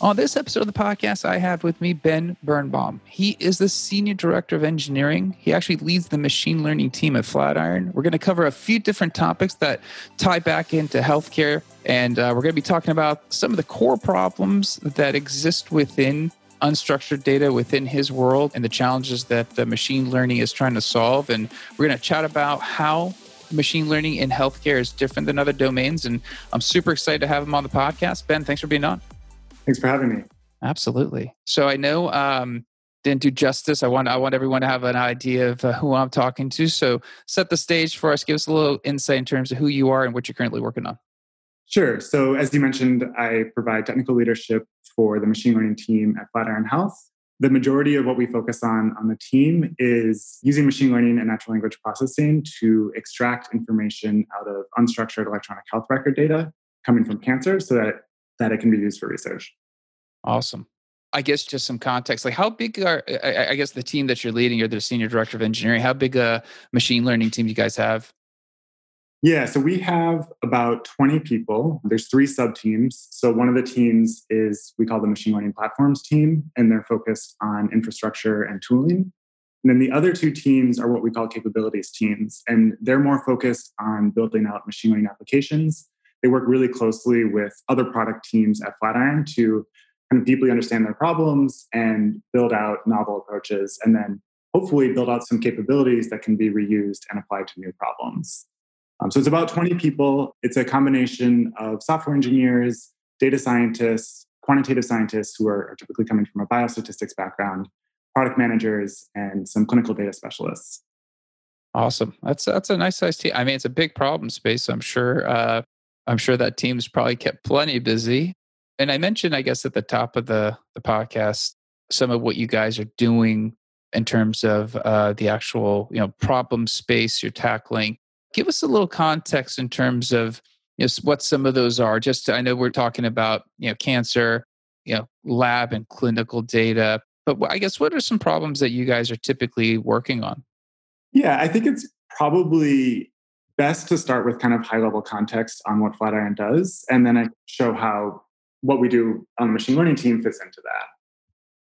On this episode of the podcast, I have with me Ben Birnbaum. He is the Senior Director of Engineering. He actually leads the machine learning team at Flatiron. We're going to cover a few different topics that tie back into healthcare. And uh, we're going to be talking about some of the core problems that exist within unstructured data within his world and the challenges that the machine learning is trying to solve. And we're going to chat about how machine learning in healthcare is different than other domains. And I'm super excited to have him on the podcast. Ben, thanks for being on. Thanks for having me. Absolutely. So I know um, didn't do justice. I want I want everyone to have an idea of uh, who I'm talking to. So set the stage for us. Give us a little insight in terms of who you are and what you're currently working on. Sure. So as you mentioned, I provide technical leadership for the machine learning team at Flatiron Health. The majority of what we focus on on the team is using machine learning and natural language processing to extract information out of unstructured electronic health record data coming from cancer so that that it can be used for research. Awesome. I guess just some context. Like, how big are I guess the team that you're leading? You're the senior director of engineering. How big a machine learning team do you guys have? Yeah, so we have about 20 people. There's three sub teams. So one of the teams is we call the machine learning platforms team, and they're focused on infrastructure and tooling. And then the other two teams are what we call capabilities teams, and they're more focused on building out machine learning applications they work really closely with other product teams at Flatiron to kind of deeply understand their problems and build out novel approaches and then hopefully build out some capabilities that can be reused and applied to new problems. Um, so it's about 20 people. It's a combination of software engineers, data scientists, quantitative scientists who are, are typically coming from a biostatistics background, product managers, and some clinical data specialists. Awesome. That's that's a nice size team. I mean, it's a big problem space. I'm sure uh, I'm sure that team's probably kept plenty busy. And I mentioned, I guess, at the top of the, the podcast, some of what you guys are doing in terms of uh, the actual you know problem space you're tackling. Give us a little context in terms of you know, what some of those are. Just I know we're talking about you know cancer, you know lab and clinical data, but I guess what are some problems that you guys are typically working on? Yeah, I think it's probably best to start with kind of high level context on what Flatiron does, and then I show how what we do on the machine learning team fits into that.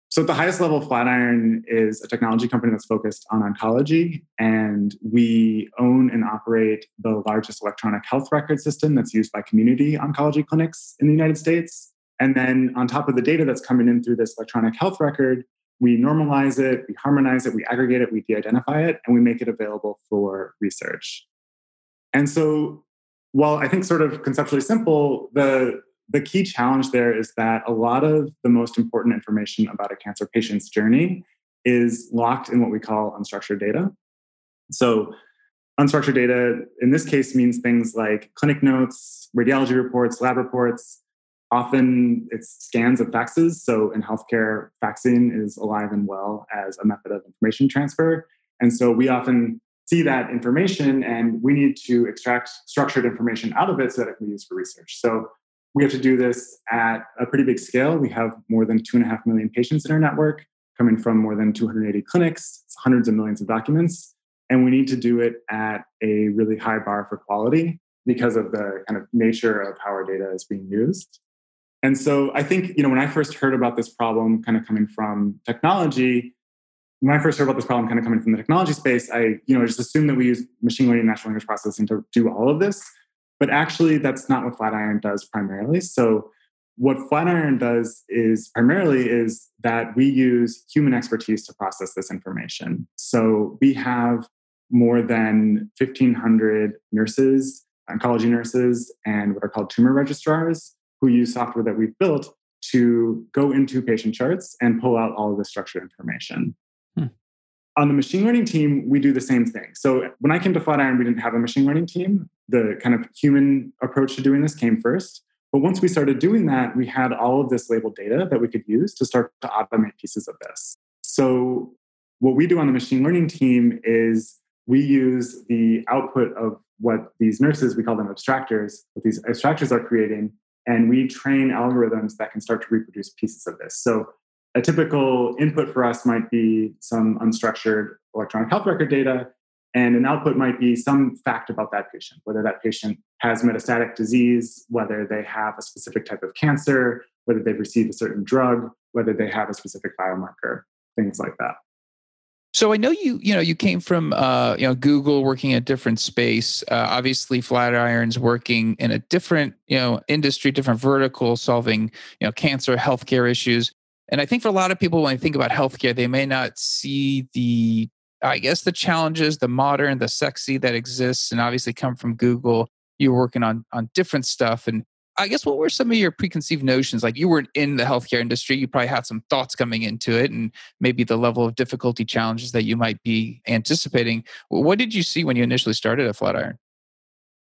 So, at the highest level, Flatiron is a technology company that's focused on oncology, and we own and operate the largest electronic health record system that's used by community oncology clinics in the United States. And then, on top of the data that's coming in through this electronic health record, we normalize it, we harmonize it, we aggregate it, we de identify it, and we make it available for research. And so, while I think sort of conceptually simple, the the key challenge there is that a lot of the most important information about a cancer patient's journey is locked in what we call unstructured data. So, unstructured data in this case means things like clinic notes, radiology reports, lab reports. Often it's scans of faxes. So, in healthcare, faxing is alive and well as a method of information transfer. And so, we often see that information and we need to extract structured information out of it so that it can be used for research. So we have to do this at a pretty big scale. We have more than two and a half million patients in our network coming from more than 280 clinics, it's hundreds of millions of documents. And we need to do it at a really high bar for quality because of the kind of nature of how our data is being used. And so I think, you know, when I first heard about this problem kind of coming from technology, when I first heard about this problem kind of coming from the technology space, I you know just assumed that we use machine learning and natural language processing to do all of this. But actually, that's not what Flatiron does primarily. So what Flatiron does is primarily is that we use human expertise to process this information. So we have more than 1,500 nurses, oncology nurses, and what are called tumor registrars who use software that we've built to go into patient charts and pull out all of the structured information. Hmm. On the machine learning team, we do the same thing. So when I came to Flatiron, we didn't have a machine learning team. The kind of human approach to doing this came first. But once we started doing that, we had all of this labeled data that we could use to start to automate pieces of this. So what we do on the machine learning team is we use the output of what these nurses, we call them abstractors, what these abstractors are creating, and we train algorithms that can start to reproduce pieces of this. So a typical input for us might be some unstructured electronic health record data, and an output might be some fact about that patient, whether that patient has metastatic disease, whether they have a specific type of cancer, whether they've received a certain drug, whether they have a specific biomarker, things like that. So I know you, you know, you came from, uh, you know, Google working in a different space. Uh, obviously, Flatiron's working in a different, you know, industry, different vertical, solving, you know, cancer, healthcare issues. And I think for a lot of people, when they think about healthcare, they may not see the, I guess, the challenges, the modern, the sexy that exists, and obviously come from Google. You're working on on different stuff, and I guess what were some of your preconceived notions? Like you weren't in the healthcare industry, you probably had some thoughts coming into it, and maybe the level of difficulty challenges that you might be anticipating. What did you see when you initially started at Flatiron?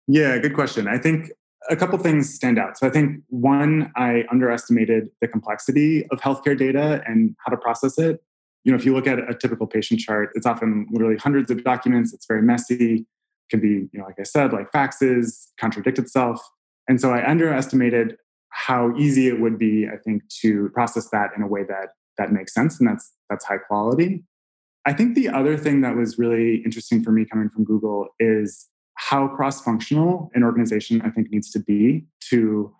Yeah, good question. I think a couple things stand out. So I think one, I underestimated the complexity of healthcare data and how to process it. You know, if you look at a typical patient chart, it's often literally hundreds of documents. It's very messy. Can be, you know, like I said, like faxes, contradict itself. And so I underestimated how easy it would be, I think, to process that in a way that that makes sense and that's that's high quality. I think the other thing that was really interesting for me coming from Google is how cross-functional an organization I think needs to be to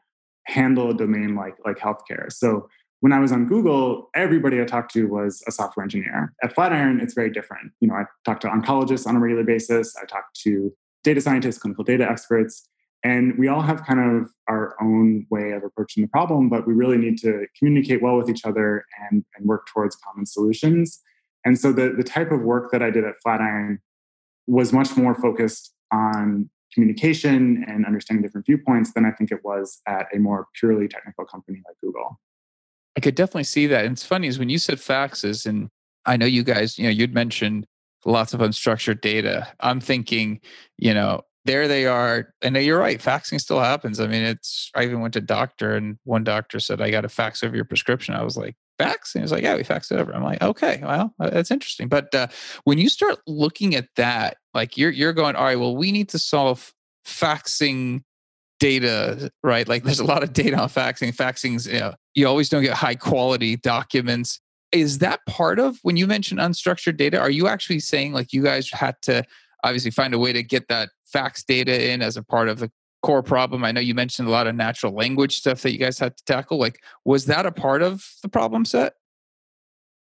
handle a domain like like healthcare. So when I was on Google, everybody I talked to was a software engineer. At Flatiron, it's very different. You know, I talk to oncologists on a regular basis. I talk to data scientists, clinical data experts, and we all have kind of our own way of approaching the problem, but we really need to communicate well with each other and, and work towards common solutions. And so the, the type of work that I did at Flatiron was much more focused on communication and understanding different viewpoints than I think it was at a more purely technical company like Google. I could definitely see that. And it's funny is when you said faxes, and I know you guys, you know, you'd mentioned lots of unstructured data. I'm thinking, you know, there they are. And you're right, faxing still happens. I mean, it's I even went to doctor and one doctor said, I got a fax over your prescription. I was like, fax? And he was like, Yeah, we faxed it over. I'm like, okay, well, that's interesting. But uh, when you start looking at that, like you're you're going, all right, well, we need to solve faxing data, right? Like there's a lot of data on faxing. Faxing's, you know, you always don't get high quality documents. Is that part of when you mention unstructured data? Are you actually saying like you guys had to obviously find a way to get that fax data in as a part of the core problem? I know you mentioned a lot of natural language stuff that you guys had to tackle. Like, was that a part of the problem set?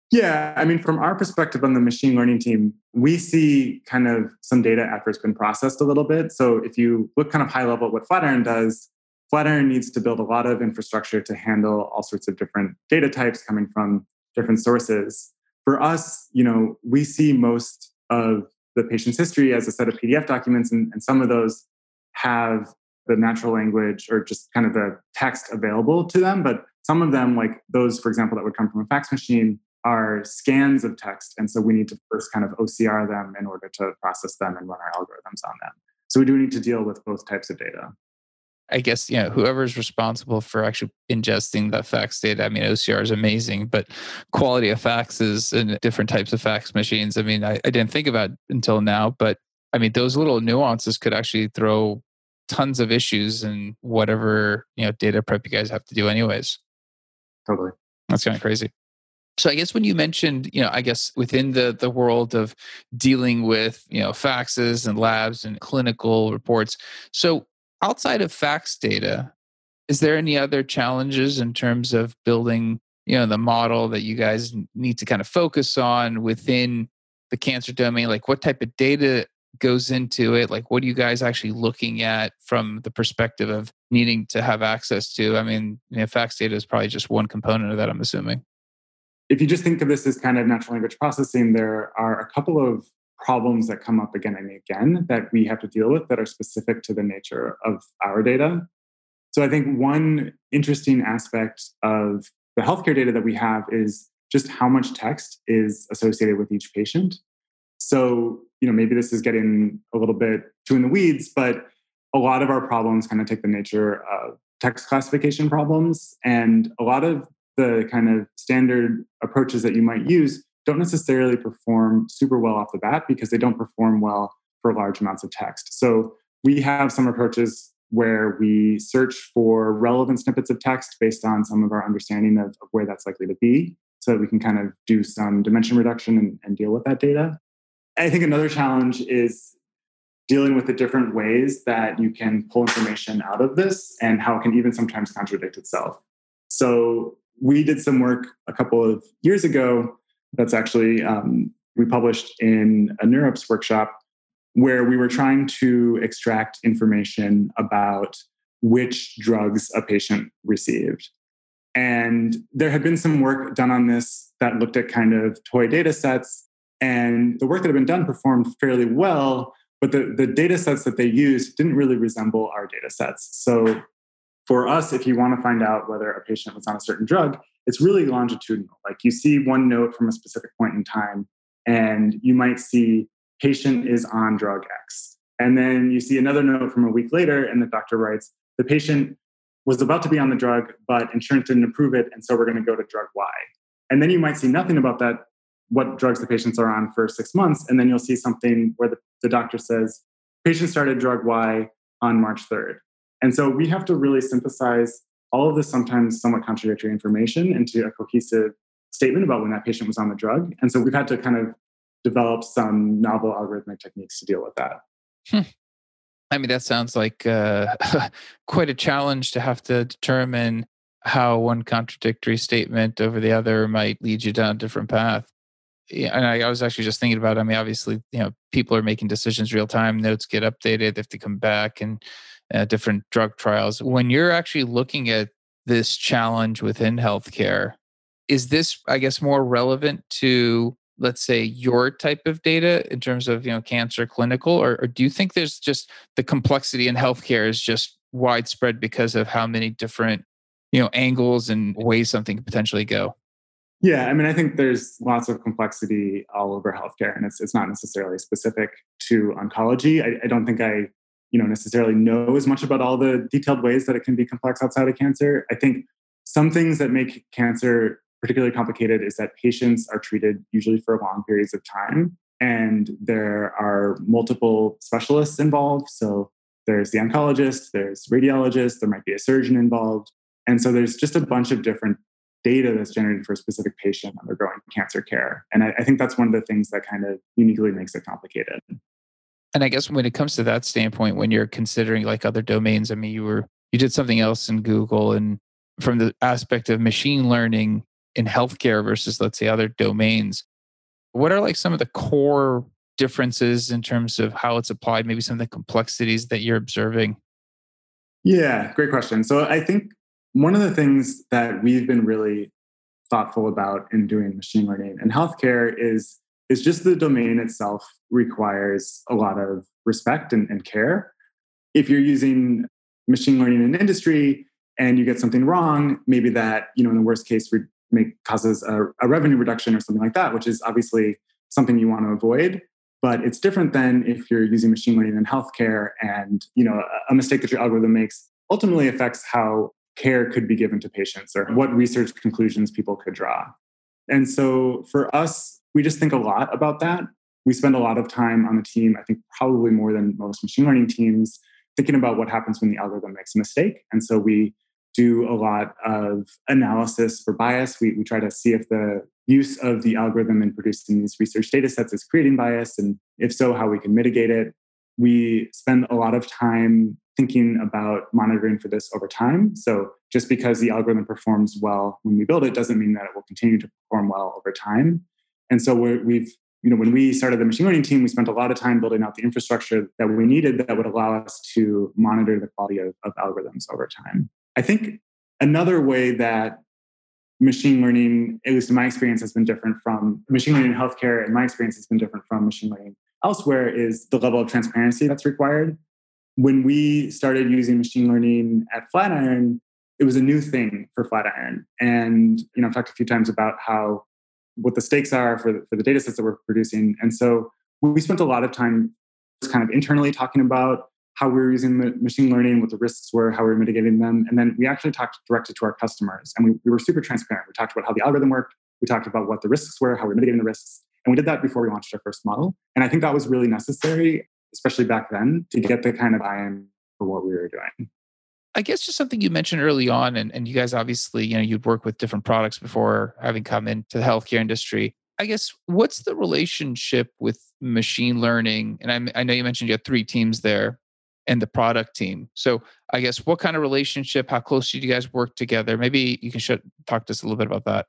Yeah, I mean, from our perspective on the machine learning team, we see kind of some data after it's been processed a little bit. So if you look kind of high level at what Flatiron does, Flatiron needs to build a lot of infrastructure to handle all sorts of different data types coming from different sources. For us, you know, we see most of the patient's history as a set of PDF documents, and, and some of those have the natural language or just kind of the text available to them. But some of them, like those, for example, that would come from a fax machine, are scans of text. And so we need to first kind of OCR them in order to process them and run our algorithms on them. So we do need to deal with both types of data. I guess you know whoever's responsible for actually ingesting that fax data. I mean, OCR is amazing, but quality of faxes and different types of fax machines. I mean, I, I didn't think about until now, but I mean, those little nuances could actually throw tons of issues in whatever you know data prep you guys have to do, anyways. Totally, that's kind of crazy. So I guess when you mentioned, you know, I guess within the the world of dealing with, you know, faxes and labs and clinical reports. So outside of fax data, is there any other challenges in terms of building, you know, the model that you guys need to kind of focus on within the cancer domain? Like what type of data goes into it? Like what are you guys actually looking at from the perspective of needing to have access to? I mean, you know, fax data is probably just one component of that, I'm assuming. If you just think of this as kind of natural language processing, there are a couple of problems that come up again and again that we have to deal with that are specific to the nature of our data. So I think one interesting aspect of the healthcare data that we have is just how much text is associated with each patient. So, you know, maybe this is getting a little bit too in the weeds, but a lot of our problems kind of take the nature of text classification problems. And a lot of the kind of standard approaches that you might use don't necessarily perform super well off the bat because they don't perform well for large amounts of text. So we have some approaches where we search for relevant snippets of text based on some of our understanding of, of where that's likely to be so that we can kind of do some dimension reduction and, and deal with that data. I think another challenge is dealing with the different ways that you can pull information out of this and how it can even sometimes contradict itself. So we did some work a couple of years ago that's actually um, we published in a NeurIPS workshop where we were trying to extract information about which drugs a patient received. And there had been some work done on this that looked at kind of toy data sets. And the work that had been done performed fairly well, but the, the data sets that they used didn't really resemble our data sets. So for us, if you want to find out whether a patient was on a certain drug, it's really longitudinal. Like you see one note from a specific point in time, and you might see patient is on drug X. And then you see another note from a week later, and the doctor writes, the patient was about to be on the drug, but insurance didn't approve it, and so we're going to go to drug Y. And then you might see nothing about that, what drugs the patients are on for six months, and then you'll see something where the, the doctor says, patient started drug Y on March 3rd. And so we have to really synthesize all of this sometimes somewhat contradictory information into a cohesive statement about when that patient was on the drug. And so we've had to kind of develop some novel algorithmic techniques to deal with that. Hmm. I mean, that sounds like uh, quite a challenge to have to determine how one contradictory statement over the other might lead you down a different path. Yeah, and I, I, was actually just thinking about. I mean, obviously, you know, people are making decisions real time. Notes get updated. They have to come back and uh, different drug trials. When you're actually looking at this challenge within healthcare, is this, I guess, more relevant to let's say your type of data in terms of you know cancer clinical or, or, do you think there's just the complexity in healthcare is just widespread because of how many different you know angles and ways something could potentially go yeah i mean i think there's lots of complexity all over healthcare and it's, it's not necessarily specific to oncology. I, I don't think i you know necessarily know as much about all the detailed ways that it can be complex outside of cancer. I think some things that make cancer particularly complicated is that patients are treated usually for long periods of time and there are multiple specialists involved. So there's the oncologist there's radiologist there might be a surgeon involved. And so there's just a bunch of different data that's generated for a specific patient undergoing cancer care. And I, I think that's one of the things that kind of uniquely makes it complicated. And i guess when it comes to that standpoint when you're considering like other domains i mean you were you did something else in google and from the aspect of machine learning in healthcare versus let's say other domains what are like some of the core differences in terms of how it's applied maybe some of the complexities that you're observing? Yeah great question. So i think one of the things that we've been really thoughtful about in doing machine learning in healthcare is is just the domain itself requires a lot of respect and, and care. If you're using machine learning in industry and you get something wrong maybe that you know in the worst case make causes a, a revenue reduction or something like that, which is obviously something you want to avoid. But it's different than if you're using machine learning in healthcare and you know a mistake that your algorithm makes ultimately affects how care could be given to patients or mm-hmm. what research conclusions people could draw and so for us we just think a lot about that we spend a lot of time on the team i think probably more than most machine learning teams thinking about what happens when the algorithm makes a mistake and so we do a lot of analysis for bias. We, we try to see if the use of the algorithm in producing these research data sets is creating bias, and if so, how we can mitigate it. We spend a lot of time thinking about monitoring for this over time. So just because the algorithm performs well when we build it doesn't mean that it will continue to perform well over time. And so we've you know, when we started the machine learning team, we spent a lot of time building out the infrastructure that we needed that would allow us to monitor the quality of, of algorithms over time. I think another way that machine learning, at least in my experience, has been different from machine learning in healthcare, and my experience has been different from machine learning elsewhere, is the level of transparency that's required. When we started using machine learning at Flatiron, it was a new thing for Flatiron. And you know, I've talked a few times about how what the stakes are for the, for the data sets that we're producing. And so we spent a lot of time just kind of internally talking about how we were using the machine learning, what the risks were, how we were mitigating them. And then we actually talked directly to our customers and we, we were super transparent. We talked about how the algorithm worked. We talked about what the risks were, how we were mitigating the risks. And we did that before we launched our first model. And I think that was really necessary, especially back then, to get the kind of buy-in for what we were doing. I guess just something you mentioned early on, and, and you guys obviously, you know, you'd work with different products before having come into the healthcare industry. I guess what's the relationship with machine learning? And I, I know you mentioned you had three teams there and the product team. So I guess what kind of relationship, how close do you guys work together? Maybe you can sh- talk to us a little bit about that.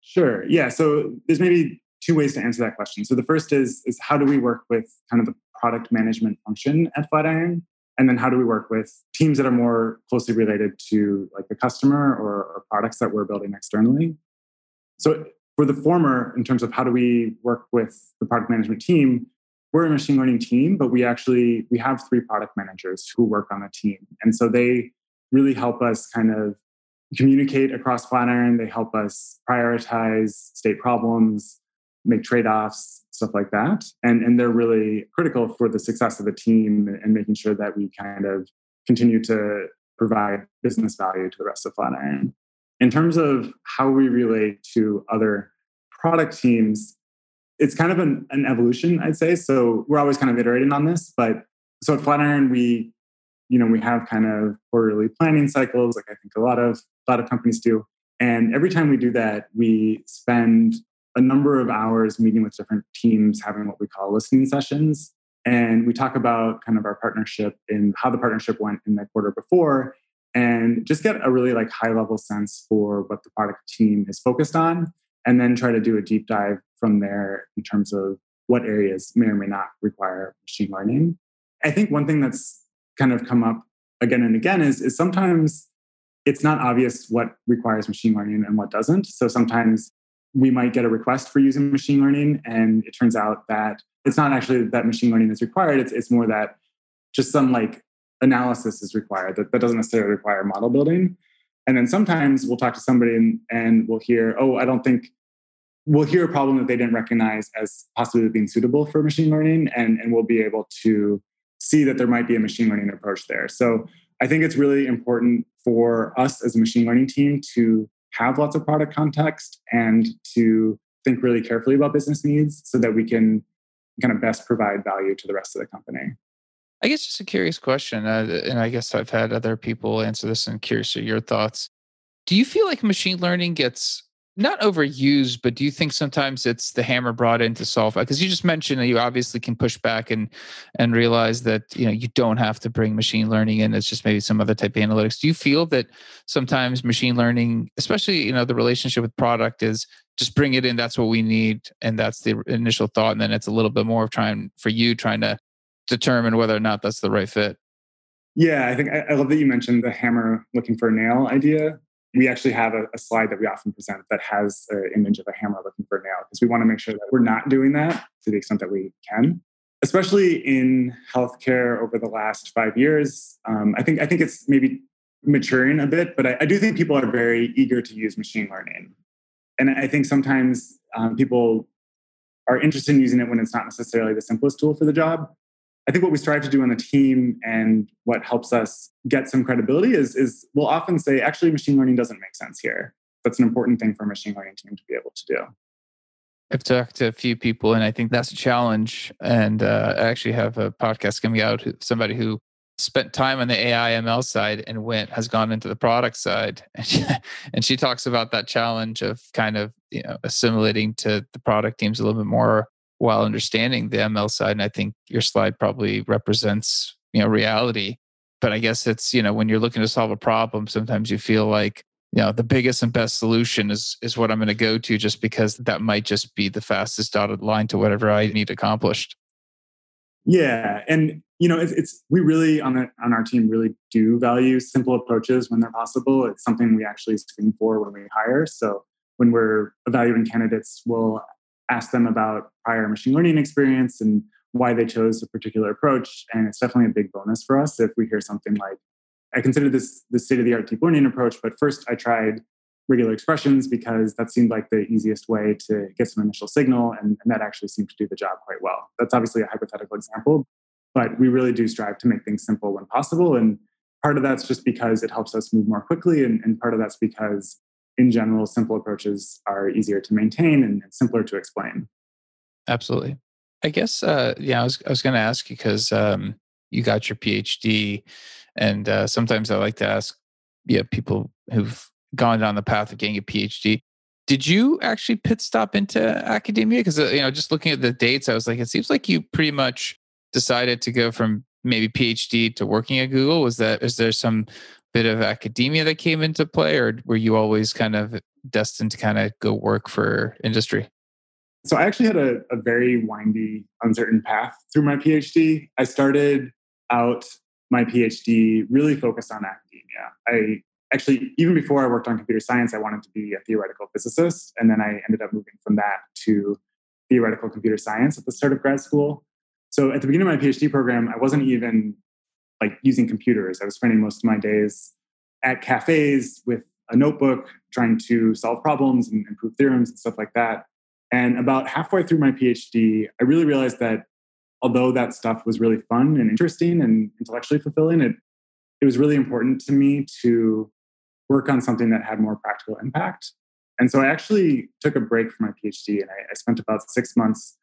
Sure. Yeah. So there's maybe two ways to answer that question. So the first is is how do we work with kind of the product management function at Flatiron? And then how do we work with teams that are more closely related to like the customer or, or products that we're building externally? So for the former, in terms of how do we work with the product management team, we're a machine learning team, but we actually we have three product managers who work on the team. And so they really help us kind of communicate across Flatiron. They help us prioritize state problems, make trade-offs, stuff like that. And, and they're really critical for the success of the team and making sure that we kind of continue to provide business value to the rest of Flatiron. In terms of how we relate to other product teams, it's kind of an, an evolution, I'd say. So we're always kind of iterating on this, but so at Flatiron, we, you know, we have kind of quarterly planning cycles, like I think a lot of a lot of companies do. And every time we do that, we spend a number of hours meeting with different teams, having what we call listening sessions. And we talk about kind of our partnership and how the partnership went in the quarter before, and just get a really like high level sense for what the product team is focused on, and then try to do a deep dive from there in terms of what areas may or may not require machine learning. I think one thing that's kind of come up again and again is, is sometimes it's not obvious what requires machine learning and what doesn't. So sometimes we might get a request for using machine learning and it turns out that it's not actually that machine learning is required it's, it's more that just some like analysis is required that, that doesn't necessarily require model building. And then sometimes we'll talk to somebody and, and we'll hear oh i don't think we'll hear a problem that they didn't recognize as possibly being suitable for machine learning and, and we'll be able to see that there might be a machine learning approach there. So i think it's really important for us as a machine learning team to have lots of product context and to think really carefully about business needs so that we can kind of best provide value to the rest of the company. I guess just a curious question, uh, and I guess I've had other people answer this and curious your thoughts. Do you feel like machine learning gets not overused, but do you think sometimes it's the hammer brought in to solve? Because you just mentioned that you obviously can push back and and realize that you know you don't have to bring machine learning in. It's just maybe some other type of analytics. Do you feel that sometimes machine learning, especially you know the relationship with product, is just bring it in. That's what we need, and that's the initial thought, and then it's a little bit more of trying for you trying to determine whether or not that's the right fit. Yeah, I think I, I love that you mentioned the hammer looking for a nail idea we actually have a, a, slide that we often present that has an image of a hammer looking for a nail because we want to make sure that we're not doing that to the extent that we can. Especially in healthcare over the last five years um, i think i think it's maybe maturing a bit but I, I, do think people are very eager to use machine learning. And i think sometimes um, people are interested in using it when it's not necessarily the simplest tool for the job I think what we strive to do on the team and what helps us get some credibility is, is we'll often say, actually, machine learning doesn't make sense here. That's an important thing for a machine learning team to be able to do. I've talked to a few people, and I think that's a challenge. And uh, I actually have a podcast coming out. Somebody who spent time on the AI ML side and went has gone into the product side, and she, and she talks about that challenge of kind of you know assimilating to the product teams a little bit more while understanding the ML side. And I think your slide probably represents, you know, reality. But I guess it's, you know, when you're looking to solve a problem, sometimes you feel like, you know, the biggest and best solution is is what I'm going to go to just because that might just be the fastest dotted line to whatever I need accomplished. Yeah. And you know, it's, it's we really on the on our team really do value simple approaches when they're possible. It's something we actually screen for when we hire. So when we're evaluating candidates, we'll ask them about prior machine learning experience and why they chose a particular approach. And it's definitely a big bonus for us if we hear something like, I consider this the state of the art deep learning approach, but first I tried regular expressions because that seemed like the easiest way to get some initial signal, and, and that actually seemed to do the job quite well. That's obviously a hypothetical example, but we really do strive to make things simple when possible. And part of that's just because it helps us move more quickly, and, and part of that's because in general, simple approaches are easier to maintain and simpler to explain. Absolutely. I guess, uh, yeah, I was, I was going to ask you because um, you got your PhD, and uh, sometimes I like to ask yeah, people who've gone down the path of getting a PhD. Did you actually pit stop into academia? Because uh, you know, just looking at the dates, I was like, it seems like you pretty much decided to go from maybe PhD to working at Google? Was that is there some bit of academia that came into play, or were you always kind of destined to kind of go work for industry? So I actually had a, a very windy, uncertain path through my PhD. I started out my PhD really focused on academia. I actually, even before I worked on computer science, I wanted to be a theoretical physicist. And then I ended up moving from that to theoretical computer science at the start of grad school. So at the beginning of my PhD program, I wasn't even like using computers. I was spending most of my days at cafes with a notebook trying to solve problems and improve theorems and stuff like that. And about halfway through my PhD, I really realized that although that stuff was really fun and interesting and intellectually fulfilling, it, it was really important to me to work on something that had more practical impact. And so I actually took a break from my PhD and I, I spent about six months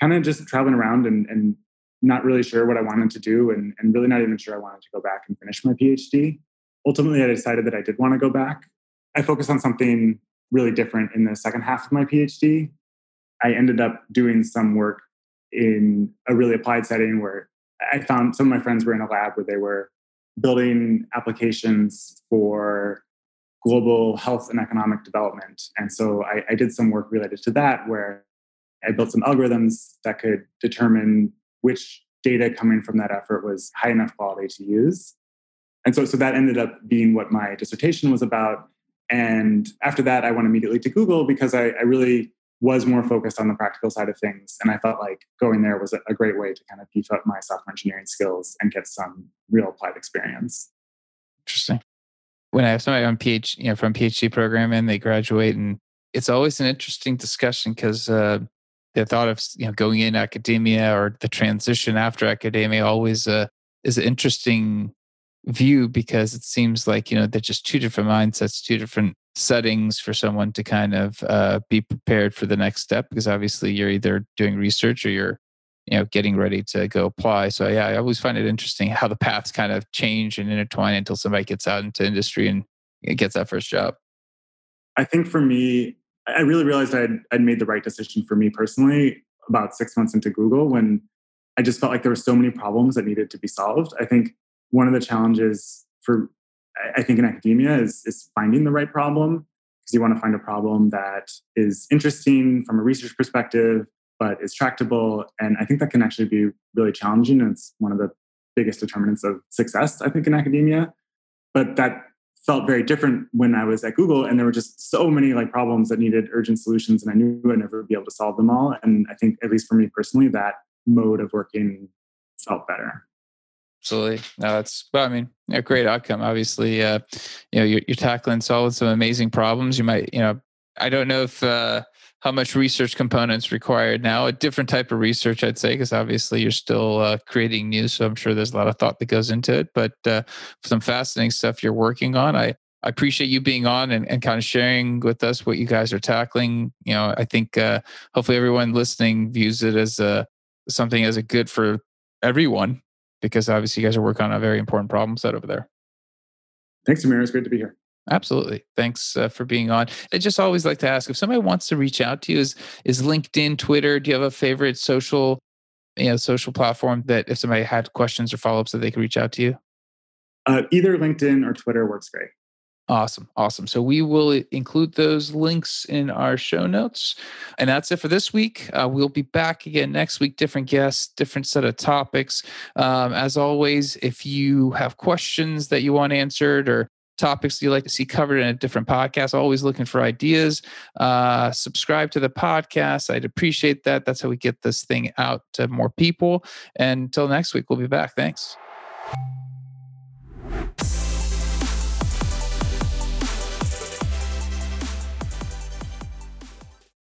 kind of just traveling around and, and, not really sure what I wanted to do and, and really not even sure I wanted to go back and finish my PhD. Ultimately, I decided that I did want to go back. I focused on something really different in the second half of my PhD. I ended up doing some work in a really applied setting where I found some of my friends were in a lab where they were building applications for global health and economic development. And so I, I, did some work related to that where I built some algorithms that could determine which data coming from that effort was high enough quality to use. And so, so that ended up being what my dissertation was about. And after that, I went immediately to Google because I, I really was more focused on the practical side of things. And I felt like going there was a, a great way to kind of beef up my software engineering skills and get some real applied experience. Interesting. When I have somebody on PhD, you know, from PhD program and they graduate, and it's always an interesting discussion because uh, the thought of you know going in academia or the transition after academia always uh, is an interesting view because it seems like you know they're just two different mindsets, two different settings for someone to kind of uh, be prepared for the next step because obviously you're either doing research or you're you know getting ready to go apply. So yeah i always find it interesting how the paths kind of change and intertwine until somebody gets out into industry and gets that first job. I think for me i really realized i'd, I'd made the right decision for me personally about six months into google when i just felt like there were so many problems that needed to be solved i think one of the challenges for I think in academia is, is finding the right problem because you want to find a problem that is interesting from a research perspective, but is tractable. And I think that can actually be really challenging. And it's one of the biggest determinants of success, I think, in academia. But that felt very different when I was at Google, and there were just so many like problems that needed urgent solutions, and I knew I'd never be able to solve them all. And I think, at least for me personally, that mode of working felt better absolutely. No, that's well, I mean, a great outcome. Obviously, uh, you know, you're, you're tackling solving some amazing problems. You might, you know, I don't know if uh, how much research components required now. A different type of research, I'd say, because obviously you're still uh, creating news. So I'm sure there's a lot of thought that goes into it. But uh, some fascinating stuff you're working on. I I appreciate you being on and, and kind of sharing with us what you guys are tackling. You know, I think uh, hopefully everyone listening views it as a something as a good for everyone because obviously you guys are working on a very important problem set over there. Thanks, Amir. It's great to be here. Absolutely. Thanks uh, for being on. I just always like to ask if somebody wants to reach out to you, is is LinkedIn, Twitter? Do you have a favorite social, you know, social platform that if somebody had questions or follow ups that they could reach out to you? Uh, either LinkedIn or Twitter works great. Awesome. Awesome. So we will include those links in our show notes. And that's it for this week. Uh, we'll be back again next week, different guests, different set of topics. Um, as always, if you have questions that you want answered or topics you like to see covered in a different podcast, always looking for ideas, uh, subscribe to the podcast. I'd appreciate that. That's how we get this thing out to more people. And until next week, we'll be back. Thanks.